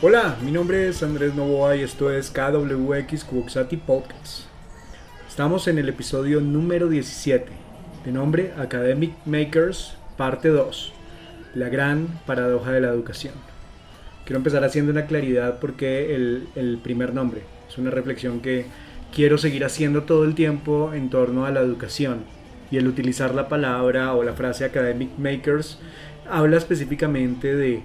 Hola, mi nombre es Andrés Novoa y esto es KWX Kuoxati Podcast. Estamos en el episodio número 17, de nombre Academic Makers, parte 2, la gran paradoja de la educación. Quiero empezar haciendo una claridad porque el primer nombre es una reflexión que quiero seguir haciendo todo el tiempo en torno a la educación y el utilizar la palabra o la frase Academic Makers habla específicamente de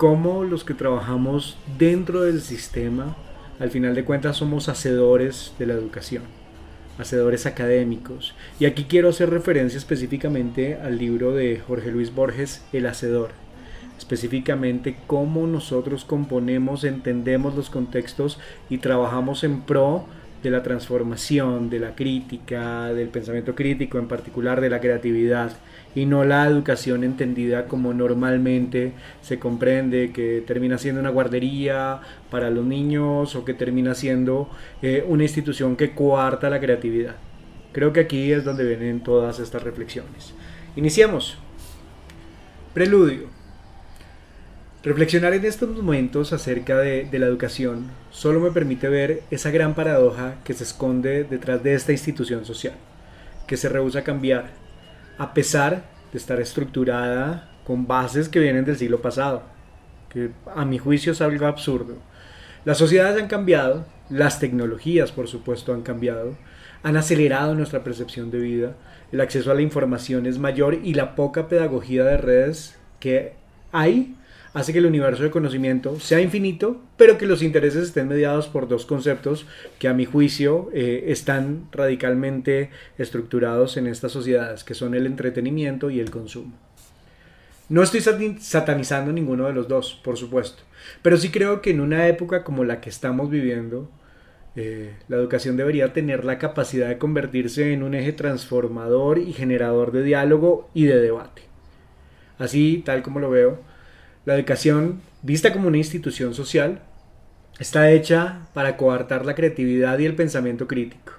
cómo los que trabajamos dentro del sistema, al final de cuentas somos hacedores de la educación, hacedores académicos. Y aquí quiero hacer referencia específicamente al libro de Jorge Luis Borges, El Hacedor. Específicamente cómo nosotros componemos, entendemos los contextos y trabajamos en pro de la transformación, de la crítica, del pensamiento crítico, en particular de la creatividad y no la educación entendida como normalmente se comprende, que termina siendo una guardería para los niños o que termina siendo eh, una institución que coarta la creatividad. Creo que aquí es donde vienen todas estas reflexiones. Iniciamos. Preludio. Reflexionar en estos momentos acerca de, de, la educación solo me permite ver esa gran paradoja que se esconde detrás de esta institución social, que se rehúsa a cambiar, a pesar de estar estructurada con bases que vienen del siglo pasado, que a mi juicio es algo absurdo. Las sociedades han cambiado, las tecnologías por supuesto han cambiado, han acelerado nuestra percepción de vida, el acceso a la información es mayor y la poca pedagogía de redes que hay hace que el universo de conocimiento sea infinito, pero que los intereses estén mediados por dos conceptos que a mi juicio eh, están radicalmente estructurados en estas sociedades, que son el entretenimiento y el consumo. No estoy satanizando ninguno de los dos, por supuesto, pero sí creo que en una época como la que estamos viviendo, eh, la educación debería tener la capacidad de convertirse en un eje transformador y generador de diálogo y de debate. Así, tal como lo veo, la educación, vista como una institución social, está hecha para coartar la creatividad y el pensamiento crítico.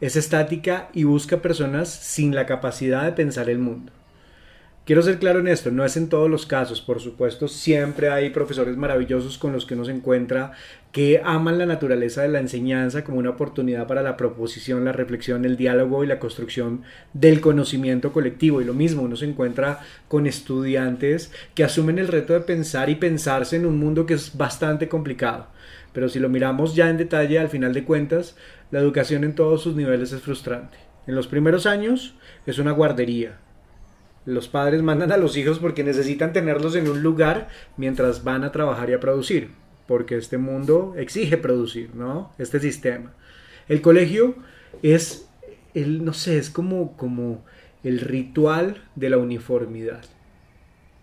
Es estática y busca personas sin la capacidad de pensar el mundo. Quiero ser claro en esto, no es en todos los casos, por supuesto, siempre hay profesores maravillosos con los que uno se encuentra que aman la naturaleza de la enseñanza como una oportunidad para la proposición, la reflexión, el diálogo y la construcción del conocimiento colectivo. Y lo mismo, uno se encuentra con estudiantes que asumen el reto de pensar y pensarse en un mundo que es bastante complicado. Pero si lo miramos ya en detalle, al final de cuentas, la educación en todos sus niveles es frustrante. En los primeros años es una guardería, los padres mandan a los hijos porque necesitan tenerlos en un lugar mientras van a trabajar y a producir, porque este mundo exige producir, ¿no? Este sistema. El colegio es, el, no sé, es como, como el ritual de la uniformidad.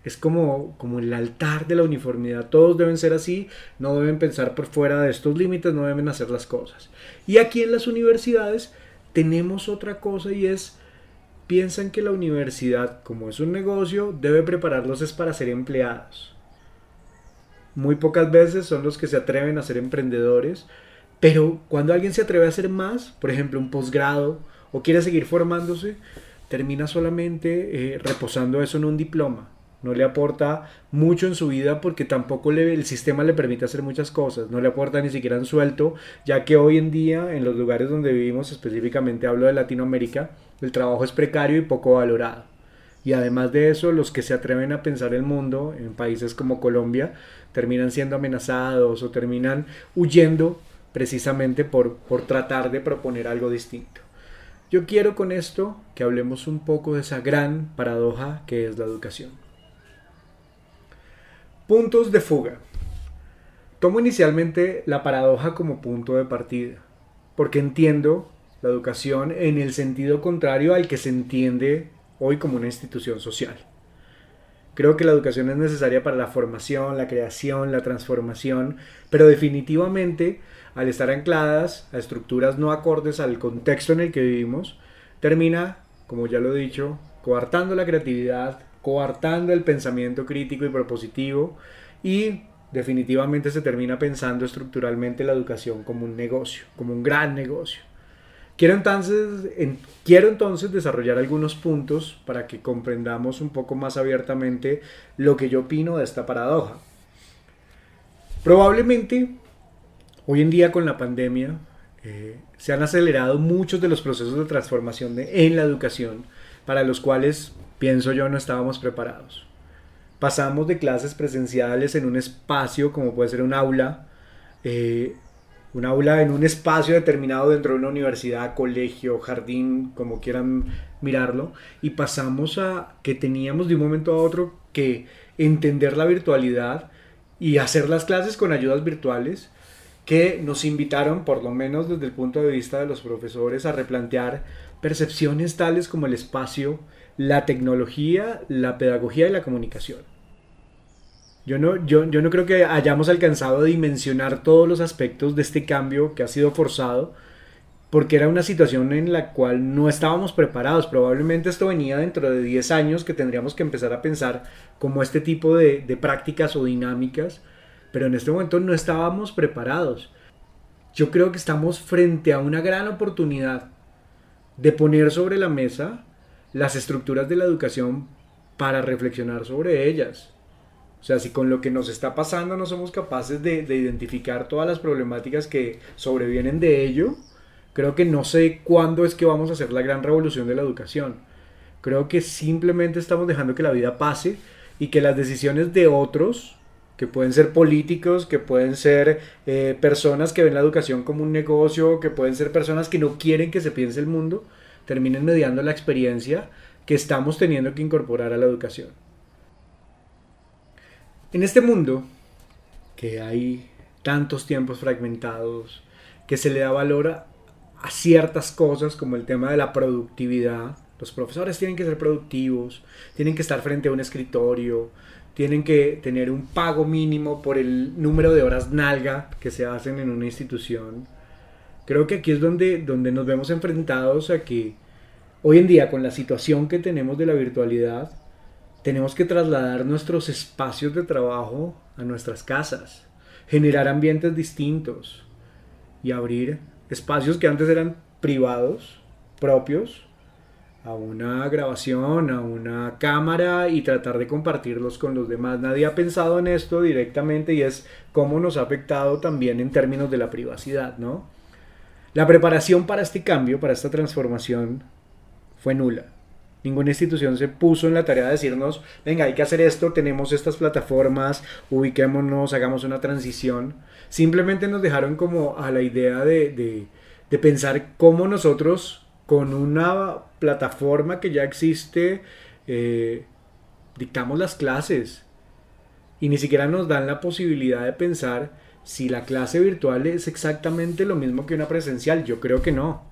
Es como, como el altar de la uniformidad. Todos deben ser así, no deben pensar por fuera de estos límites, no deben hacer las cosas. Y aquí en las universidades tenemos otra cosa y es piensan que la universidad, como es un negocio, debe prepararlos es para ser empleados. Muy pocas veces son los que se atreven a ser emprendedores, pero cuando alguien se atreve a hacer más, por ejemplo un posgrado, o quiere seguir formándose, termina solamente eh, reposando eso en un diploma no le aporta mucho en su vida porque tampoco el sistema le permite hacer muchas cosas, no le aporta ni siquiera un suelto, ya que hoy en día en los lugares donde vivimos, específicamente hablo de Latinoamérica, el trabajo es precario y poco valorado. Y además de eso, los que se atreven a pensar el mundo en países como Colombia terminan siendo amenazados o terminan huyendo precisamente por, por tratar de proponer algo distinto. Yo quiero con esto que hablemos un poco de esa gran paradoja que es la educación. Puntos de fuga. Tomo inicialmente la paradoja como punto de partida, porque entiendo la educación en el sentido contrario al que se entiende hoy como una institución social. Creo que la educación es necesaria para la formación, la creación, la transformación, pero definitivamente al estar ancladas a estructuras no acordes al contexto en el que vivimos, termina, como ya lo he dicho, coartando la creatividad, coartando el pensamiento crítico y propositivo y definitivamente se termina pensando estructuralmente la educación como un negocio, como un gran negocio. Quiero entonces, quiero entonces desarrollar algunos puntos para que comprendamos un poco más abiertamente lo que yo opino de esta paradoja. Probablemente hoy en día con la pandemia eh, se han acelerado muchos de los procesos de transformación en la educación para los cuales, pienso yo, no estábamos preparados. Pasamos de clases presenciales en un espacio como puede ser un aula, eh, un aula en un espacio determinado dentro de una universidad, colegio, jardín, como quieran mirarlo, y pasamos a que teníamos de un momento a otro que entender la virtualidad y hacer las clases con ayudas virtuales que nos invitaron, por lo menos desde el punto de vista de los profesores, a replantear percepciones tales como el espacio, la tecnología, la pedagogía y la comunicación. Yo no, yo, yo no creo que hayamos alcanzado a dimensionar todos los aspectos de este cambio que ha sido forzado, porque era una situación en la cual no estábamos preparados. Probablemente esto venía dentro de 10 años que tendríamos que empezar a pensar como este tipo de, de prácticas o dinámicas pero en este momento no estábamos preparados. Yo creo que estamos frente a una gran oportunidad de poner sobre la mesa las estructuras de la educación para reflexionar sobre ellas. O sea, si con lo que nos está pasando no somos capaces de, identificar todas las problemáticas que sobrevienen de ello, creo que no sé cuándo es que vamos a hacer la gran revolución de la educación. Creo que simplemente estamos dejando que la vida pase y que las decisiones de otros que pueden ser políticos, que pueden ser eh, personas que ven la educación como un negocio, que pueden ser personas que no quieren que se piense el mundo, terminen mediando la experiencia que estamos teniendo que incorporar a la educación. En este mundo, que hay tantos tiempos fragmentados, que se le da valor a, a ciertas cosas como el tema de la productividad, los profesores tienen que ser productivos, tienen que estar frente a un escritorio, tienen que tener un pago mínimo por el número de horas nalga que se hacen en una institución. Creo que aquí es donde, donde nos vemos enfrentados a que hoy en día con la situación que tenemos de la virtualidad, tenemos que trasladar nuestros espacios de trabajo a nuestras casas, generar ambientes distintos y abrir espacios que antes eran privados, propios, a una grabación, a una cámara y tratar de compartirlos con los demás. Nadie ha pensado en esto directamente y es cómo nos ha afectado también en términos de la privacidad, ¿no? La preparación para este cambio, para esta transformación, fue nula. Ninguna institución se puso en la tarea de decirnos, venga, hay que hacer esto, tenemos estas plataformas, ubiquémonos, hagamos una transición. Simplemente nos dejaron como a la idea de, de, de pensar cómo nosotros con una plataforma que ya existe, eh, dictamos las clases y ni siquiera nos dan la posibilidad de pensar si la clase virtual es exactamente lo mismo que una presencial. Yo creo que no.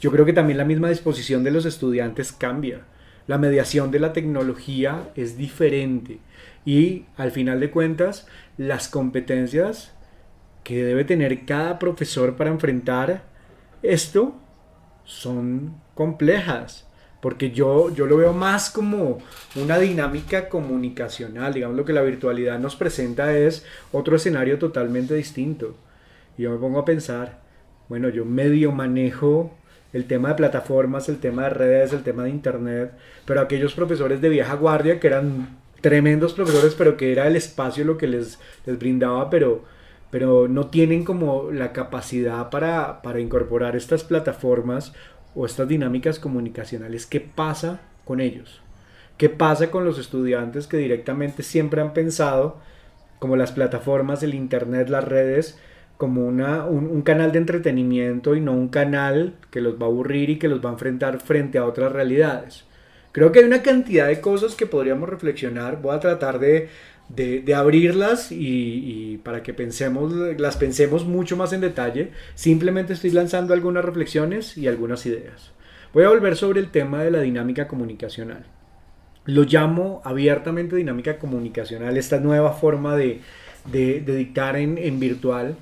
Yo creo que también la misma disposición de los estudiantes cambia. La mediación de la tecnología es diferente. Y al final de cuentas, las competencias que debe tener cada profesor para enfrentar esto son complejas, porque yo, yo lo veo más como una dinámica comunicacional, digamos lo que la virtualidad nos presenta es otro escenario totalmente distinto. Y yo me pongo a pensar, bueno, yo medio manejo el tema de plataformas, el tema de redes, el tema de internet, pero aquellos profesores de vieja guardia que eran tremendos profesores, pero que era el espacio lo que les, les brindaba, pero pero no tienen como la capacidad para, incorporar estas plataformas o estas dinámicas comunicacionales. ¿Qué pasa con ellos? ¿Qué pasa con los estudiantes que directamente siempre han pensado como las plataformas, el Internet, las redes, como una, un, un, canal de entretenimiento y no un canal que los va a aburrir y que los va a enfrentar frente a otras realidades? Creo que hay una cantidad de cosas que podríamos reflexionar. Voy a tratar de de, abrirlas y, para que pensemos, las pensemos mucho más en detalle. Simplemente estoy lanzando algunas reflexiones y algunas ideas. Voy a volver sobre el tema de la dinámica comunicacional. Lo llamo abiertamente dinámica comunicacional, esta nueva forma de, dictar en, en, virtual,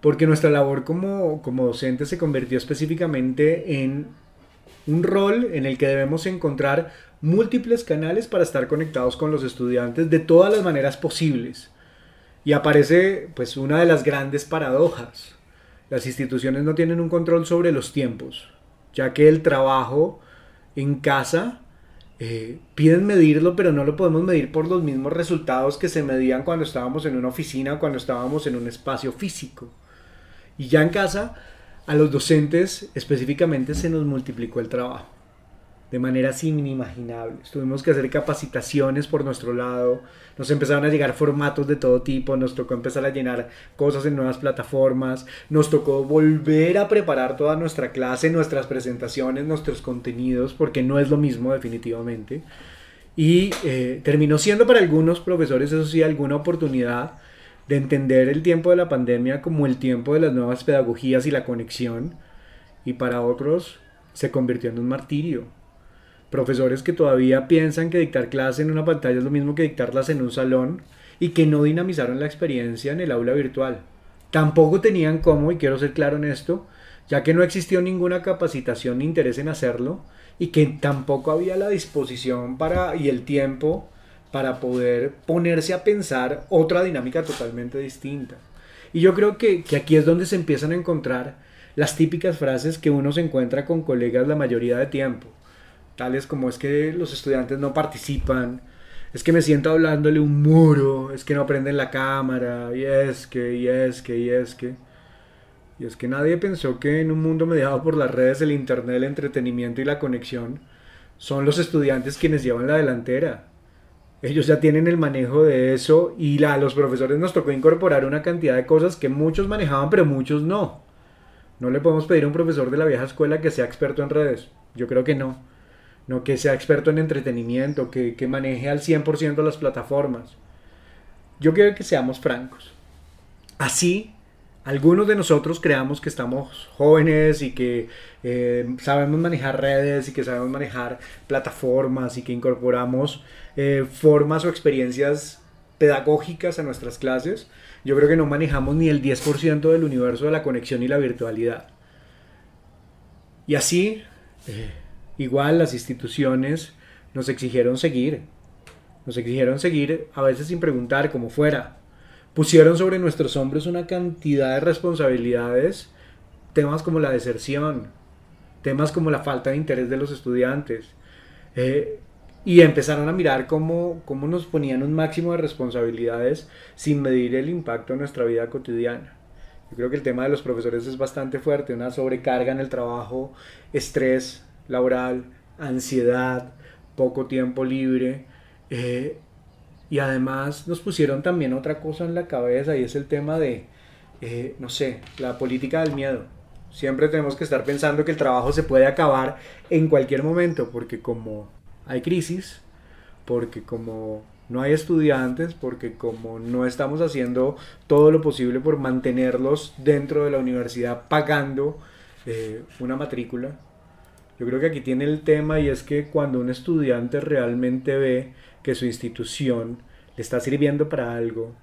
porque nuestra labor como, como docente se convirtió específicamente en un rol en el que debemos encontrar múltiples canales para estar conectados con los estudiantes de todas las maneras posibles. Y aparece pues una de las grandes paradojas. Las instituciones no tienen un control sobre los tiempos, ya que el trabajo en casa eh, piden medirlo, pero no lo podemos medir por los mismos resultados que se medían cuando estábamos en una oficina cuando estábamos en un espacio físico. Y ya en casa, a los docentes específicamente se nos multiplicó el trabajo de maneras inimaginables. Tuvimos que hacer capacitaciones por nuestro lado, nos empezaron a llegar formatos de todo tipo, nos tocó empezar a llenar cosas en nuevas plataformas, nos tocó volver a preparar toda nuestra clase, nuestras presentaciones, nuestros contenidos, porque no es lo mismo definitivamente. Y eh, terminó siendo para algunos profesores, eso sí, alguna oportunidad de entender el tiempo de la pandemia como el tiempo de las nuevas pedagogías y la conexión, y para otros se convirtió en un martirio profesores que todavía piensan que dictar clases en una pantalla es lo mismo que dictarlas en un salón y que no dinamizaron la experiencia en el aula virtual. Tampoco tenían cómo, y quiero ser claro en esto, ya que no existió ninguna capacitación ni interés en hacerlo y que tampoco había la disposición para y el tiempo para poder ponerse a pensar otra dinámica totalmente distinta. Y yo creo que, que aquí es donde se empiezan a encontrar las típicas frases que uno se encuentra con colegas la mayoría de tiempo tales como es que los estudiantes no participan, es que me siento hablándole un muro, es que no prenden la cámara, y es que, y es que, y es que. Y es que nadie pensó que en un mundo mediado por las redes, el internet, el entretenimiento y la conexión, son los estudiantes quienes llevan la delantera. Ellos ya tienen el manejo de eso y a los profesores nos tocó incorporar una cantidad de cosas que muchos manejaban, pero muchos no. No le podemos pedir a un profesor de la vieja escuela que sea experto en redes. Yo creo que no no que sea experto en entretenimiento, que, maneje al 100% las plataformas. Yo quiero que seamos francos. Así, algunos de nosotros creamos que estamos jóvenes y que eh, sabemos manejar redes y que sabemos manejar plataformas y que incorporamos eh, formas o experiencias pedagógicas a nuestras clases. Yo creo que no manejamos ni el 10% del universo de la conexión y la virtualidad. Y así, eh, Igual las instituciones nos exigieron seguir. Nos exigieron seguir a veces sin preguntar como fuera. Pusieron sobre nuestros hombros una cantidad de responsabilidades, temas como la deserción, temas como la falta de interés de los estudiantes. Eh, y empezaron a mirar cómo, cómo nos ponían un máximo de responsabilidades sin medir el impacto en nuestra vida cotidiana. Yo creo que el tema de los profesores es bastante fuerte, una sobrecarga en el trabajo, estrés, laboral, ansiedad, poco tiempo libre. Eh, y además nos pusieron también otra cosa en la cabeza y es el tema de, eh, no sé, la política del miedo. Siempre tenemos que estar pensando que el trabajo se puede acabar en cualquier momento porque como hay crisis, porque como no hay estudiantes, porque como no estamos haciendo todo lo posible por mantenerlos dentro de la universidad pagando eh, una matrícula, yo creo que aquí tiene el tema y es que cuando un estudiante realmente ve que su institución le está sirviendo para algo,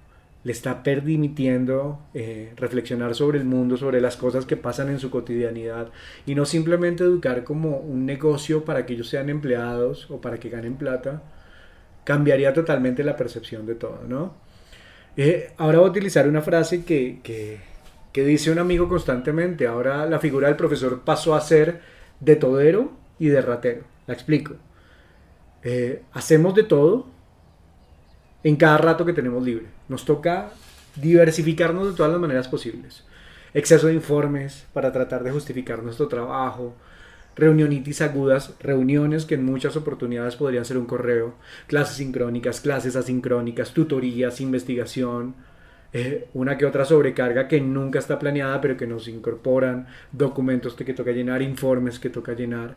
le está permitiendo eh, reflexionar sobre el mundo, sobre las cosas que pasan en su cotidianidad y no simplemente educar como un negocio para que ellos sean empleados o para que ganen plata, cambiaría totalmente la percepción de todo, ¿no? Eh, ahora voy a utilizar una frase que, que, que dice un amigo constantemente, ahora la figura del profesor pasó a ser de todero y de ratero. La explico. Eh, hacemos de todo en cada rato que tenemos libre. Nos toca diversificarnos de todas las maneras posibles. Exceso de informes para tratar de justificar nuestro trabajo, reunionitis agudas, reuniones que en muchas oportunidades podrían ser un correo, clases sincrónicas, clases asincrónicas, tutorías, investigación, eh, una que otra sobrecarga que nunca está planeada, pero que nos incorporan, documentos que toca llenar, informes que toca llenar.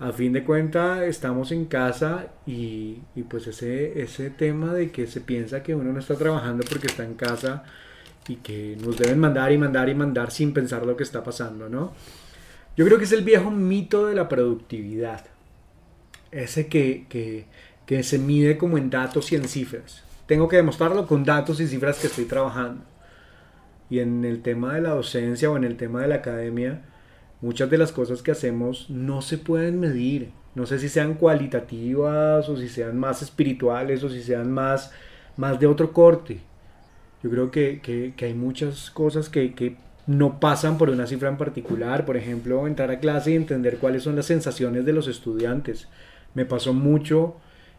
A fin de cuentas, estamos en casa y, y, pues ese, ese tema de que se piensa que uno no está trabajando porque está en casa y que nos deben mandar y mandar y mandar sin pensar lo que está pasando, ¿no? Yo creo que es el viejo mito de la productividad. Ese que, que, que se mide como en datos y en cifras tengo que demostrarlo con datos y cifras que estoy trabajando. Y en el tema de la docencia o en el tema de la academia, muchas de las cosas que hacemos no se pueden medir. No sé si sean cualitativas o si sean más espirituales o si sean más, más de otro corte. Yo creo que, que, hay muchas cosas que, que no pasan por una cifra en particular. Por ejemplo, entrar a clase y entender cuáles son las sensaciones de los estudiantes Me pasó mucho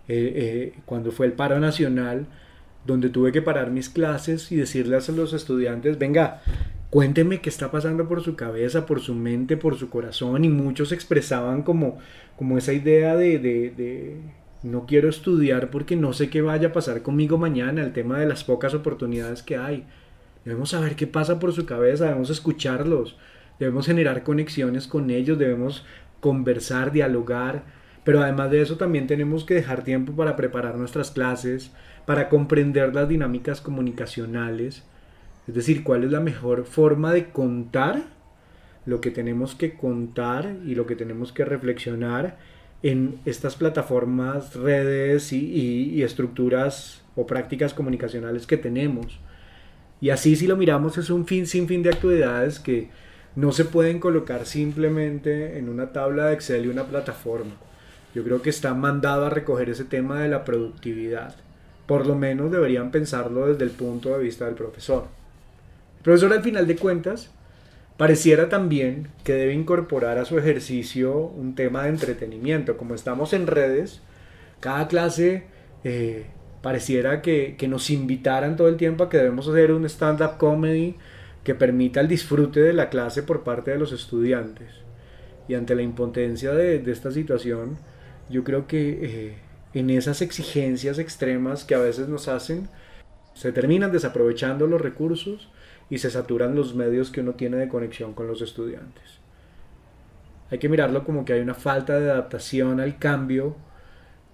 eh, eh, cuando fue el paro nacional, donde tuve que parar mis clases y decirles a los estudiantes, venga, cuénteme qué está pasando por su cabeza, por su mente, por su corazón, y muchos expresaban como, como esa idea de, de, de no quiero estudiar porque no sé qué vaya a pasar conmigo mañana, el tema de las pocas oportunidades que hay. Debemos saber qué pasa por su cabeza, debemos escucharlos, debemos generar conexiones con ellos, debemos conversar, dialogar, pero además de eso también tenemos que dejar tiempo para preparar nuestras clases, para comprender las dinámicas comunicacionales, es decir, cuál es la mejor forma de contar lo que tenemos que contar y lo que tenemos que reflexionar en estas plataformas, redes y, estructuras o prácticas comunicacionales que tenemos. Y así si lo miramos es un fin sin fin de actividades que no se pueden colocar simplemente en una tabla de Excel y una plataforma. Yo creo que está mandado a recoger ese tema de la productividad. Por lo menos deberían pensarlo desde el punto de vista del profesor. El profesor al final de cuentas pareciera también que debe incorporar a su ejercicio un tema de entretenimiento. Como estamos en redes, cada clase eh, pareciera que, nos invitaran todo el tiempo a que debemos hacer un stand-up comedy que permita el disfrute de la clase por parte de los estudiantes. Y ante la impotencia de, esta situación, yo creo que eh, en esas exigencias extremas que a veces nos hacen, se terminan desaprovechando los recursos y se saturan los medios que uno tiene de conexión con los estudiantes. Hay que mirarlo como que hay una falta de adaptación al cambio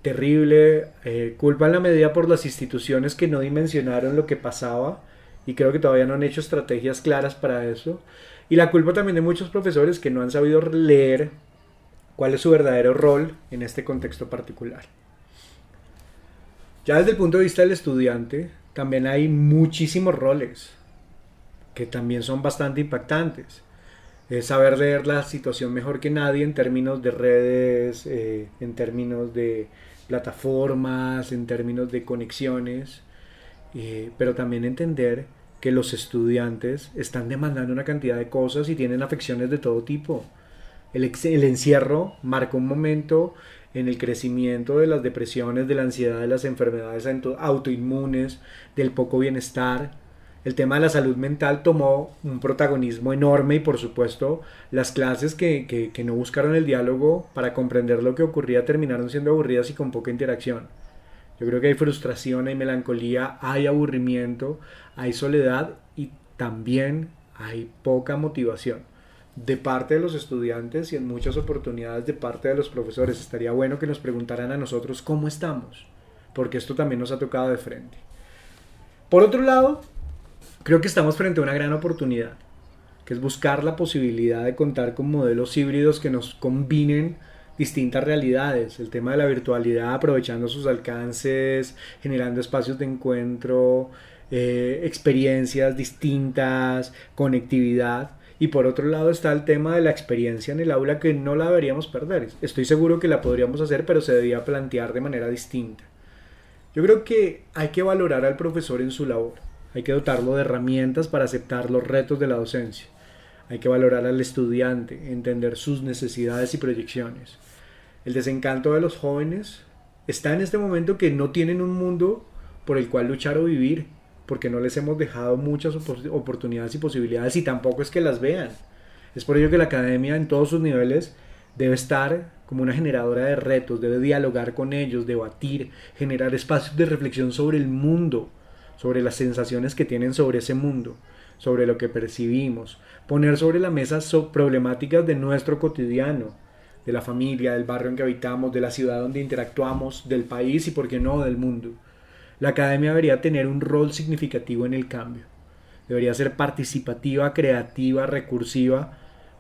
terrible, eh, culpa en la medida por las instituciones que no dimensionaron lo que pasaba y creo que todavía no han hecho estrategias claras para eso. Y la culpa también de muchos profesores que no han sabido leer cuál es su verdadero rol en este contexto particular. Ya desde el punto de vista del estudiante, también hay muchísimos roles que también son bastante impactantes. Es saber leer la situación mejor que nadie en términos de redes, eh, en términos de plataformas, en términos de conexiones, eh, pero también entender que los estudiantes están demandando una cantidad de cosas y tienen afecciones de todo tipo. El, encierro marca un momento en el crecimiento de las depresiones, de la ansiedad, de las enfermedades autoinmunes, del poco bienestar, el tema de la salud mental tomó un protagonismo enorme y por supuesto las clases que, no buscaron el diálogo para comprender lo que ocurría terminaron siendo aburridas y con poca interacción. Yo creo que hay frustración, hay melancolía, hay aburrimiento, hay soledad y también hay poca motivación de parte de los estudiantes y en muchas oportunidades de parte de los profesores. Estaría bueno que nos preguntaran a nosotros cómo estamos, porque esto también nos ha tocado de frente. Por otro lado, Creo que estamos frente a una gran oportunidad, que es buscar la posibilidad de contar con modelos híbridos que nos combinen distintas realidades, el tema de la virtualidad, aprovechando sus alcances, generando espacios de encuentro, eh, experiencias distintas, conectividad. Y por otro lado está el tema de la experiencia en el aula que no la deberíamos perder. Estoy seguro que la podríamos hacer, pero se debía plantear de manera distinta. Yo creo que hay que valorar al profesor en su labor. Hay que dotarlo de herramientas para aceptar los retos de la docencia. Hay que valorar al estudiante, entender sus necesidades y proyecciones. El desencanto de los jóvenes está en este momento que no tienen un mundo por el cual luchar o vivir, porque no les hemos dejado muchas oportunidades y posibilidades y tampoco es que las vean. Es por ello que la academia en todos sus niveles debe estar como una generadora de retos, debe dialogar con ellos, debatir, generar espacios de reflexión sobre el mundo, sobre las sensaciones que tienen sobre ese mundo, sobre lo que percibimos, poner sobre la mesa problemáticas de nuestro cotidiano, de la familia, del barrio en que habitamos, de la ciudad donde interactuamos, del país y, por qué no, del mundo. La academia debería tener un rol significativo en el cambio. Debería ser participativa, creativa, recursiva,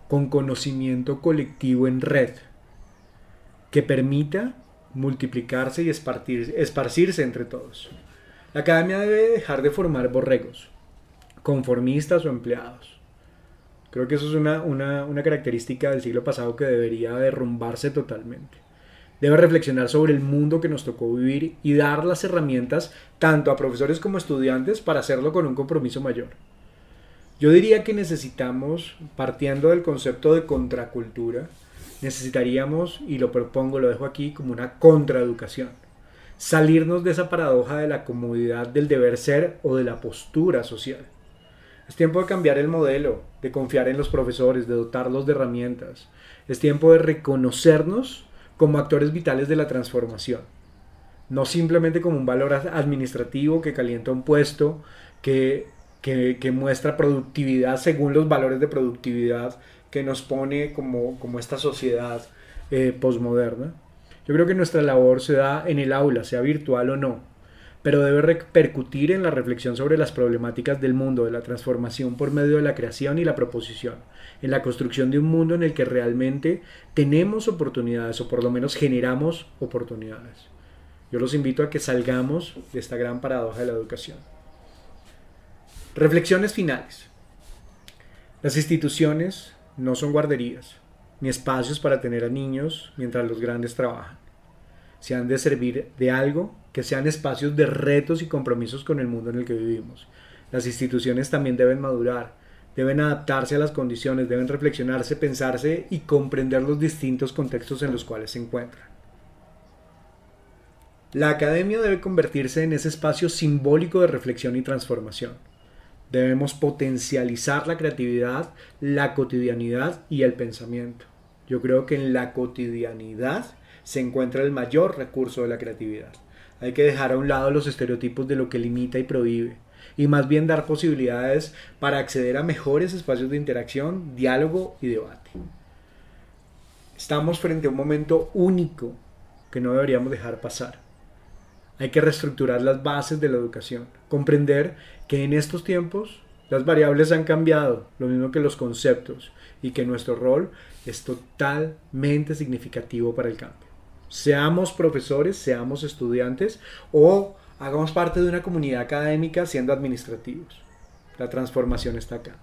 con conocimiento colectivo en red, que permita multiplicarse y esparcirse entre todos. La academia debe dejar de formar borregos, conformistas o empleados. Creo que eso es una, característica del siglo pasado que debería derrumbarse totalmente. Debe reflexionar sobre el mundo que nos tocó vivir y dar las herramientas tanto a profesores como estudiantes para hacerlo con un compromiso mayor. Yo diría que necesitamos, partiendo del concepto de contracultura, necesitaríamos, y lo propongo, lo dejo aquí, como una contraeducación. Salirnos de esa paradoja de la comodidad del deber ser o de la postura social. Es tiempo de cambiar el modelo, de confiar en los profesores, de dotarlos de herramientas. Es tiempo de reconocernos como actores vitales de la transformación. No simplemente como un valor administrativo que calienta un puesto, que, que, muestra productividad según los valores de productividad que nos pone como, como esta sociedad eh, posmoderna. Yo creo que nuestra labor se da en el aula, sea virtual o no, pero debe repercutir en la reflexión sobre las problemáticas del mundo, de la transformación por medio de la creación y la proposición, en la construcción de un mundo en el que realmente tenemos oportunidades o por lo menos generamos oportunidades. Yo los invito a que salgamos de esta gran paradoja de la educación. Reflexiones finales. Las instituciones no son guarderías, ni espacios para tener a niños mientras los grandes trabajan. Se han de servir de algo que sean espacios de retos y compromisos con el mundo en el que vivimos. Las instituciones también deben madurar, deben adaptarse a las condiciones, deben reflexionarse, pensarse y comprender los distintos contextos en los cuales se encuentran. La academia debe convertirse en ese espacio simbólico de reflexión y transformación. Debemos potencializar la creatividad, la cotidianidad y el pensamiento. Yo creo que en la cotidianidad se encuentra el mayor recurso de la creatividad. Hay que dejar a un lado los estereotipos de lo que limita y prohíbe y más bien dar posibilidades para acceder a mejores espacios de interacción, diálogo y debate. Estamos frente a un momento único que no deberíamos dejar pasar. Hay que reestructurar las bases de la educación, comprender que en estos tiempos las variables han cambiado, lo mismo que los conceptos, y que nuestro rol es totalmente significativo para el cambio seamos profesores, seamos estudiantes o hagamos parte de una comunidad académica siendo administrativos. La transformación está acá.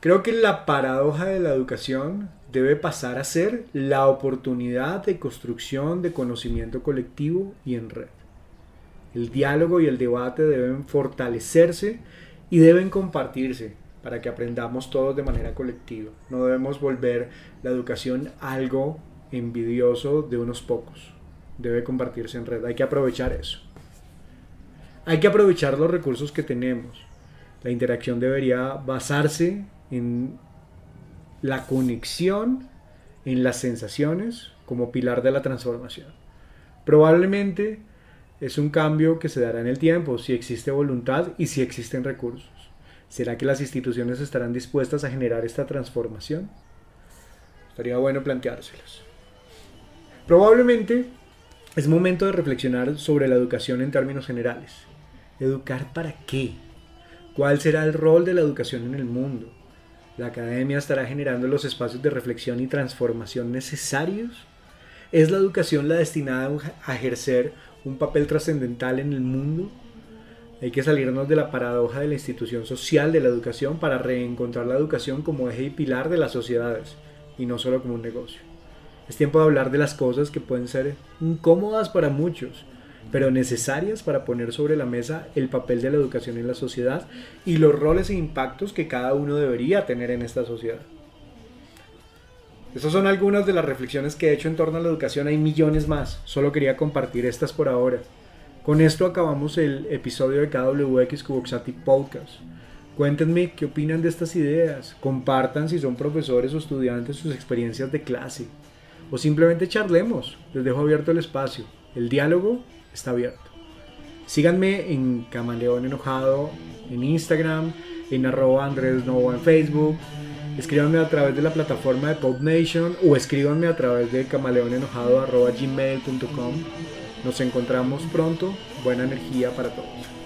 Creo que la paradoja de la educación debe pasar a ser la oportunidad de construcción de conocimiento colectivo y en red. El diálogo y el debate deben fortalecerse y deben compartirse para que aprendamos todos de manera colectiva. No debemos volver la educación algo envidioso de unos pocos. Debe compartirse en red. Hay que aprovechar eso. Hay que aprovechar los recursos que tenemos. La interacción debería basarse en la conexión, en las sensaciones, como pilar de la transformación. Probablemente es un cambio que se dará en el tiempo, si existe voluntad y si existen recursos. ¿Será que las instituciones estarán dispuestas a generar esta transformación? Estaría bueno planteárselas. Probablemente es momento de reflexionar sobre la educación en términos generales. ¿Educar para qué? ¿Cuál será el rol de la educación en el mundo? ¿La academia estará generando los espacios de reflexión y transformación necesarios? ¿Es la educación la destinada a ejercer un papel trascendental en el mundo? Hay que salirnos de la paradoja de la institución social de la educación para reencontrar la educación como eje y pilar de las sociedades y no solo como un negocio. Es tiempo de hablar de las cosas que pueden ser incómodas para muchos, pero necesarias para poner sobre la mesa el papel de la educación en la sociedad y los roles e impactos que cada uno debería tener en esta sociedad. Estas son algunas de las reflexiones que he hecho en torno a la educación, hay millones más, solo quería compartir estas por ahora. Con esto acabamos el episodio de KWX Cuboxati Podcast. Cuéntenme qué opinan de estas ideas, compartan si son profesores o estudiantes sus experiencias de clase o simplemente charlemos. Les dejo abierto el espacio. El diálogo está abierto. Síganme en Camaleón Enojado en Instagram, en arroba Andrés Novo en Facebook. Escríbanme a través de la plataforma de PopNation o escríbanme a través de camaleonenojado arroba gmail.com. Nos encontramos pronto. Buena energía para todos.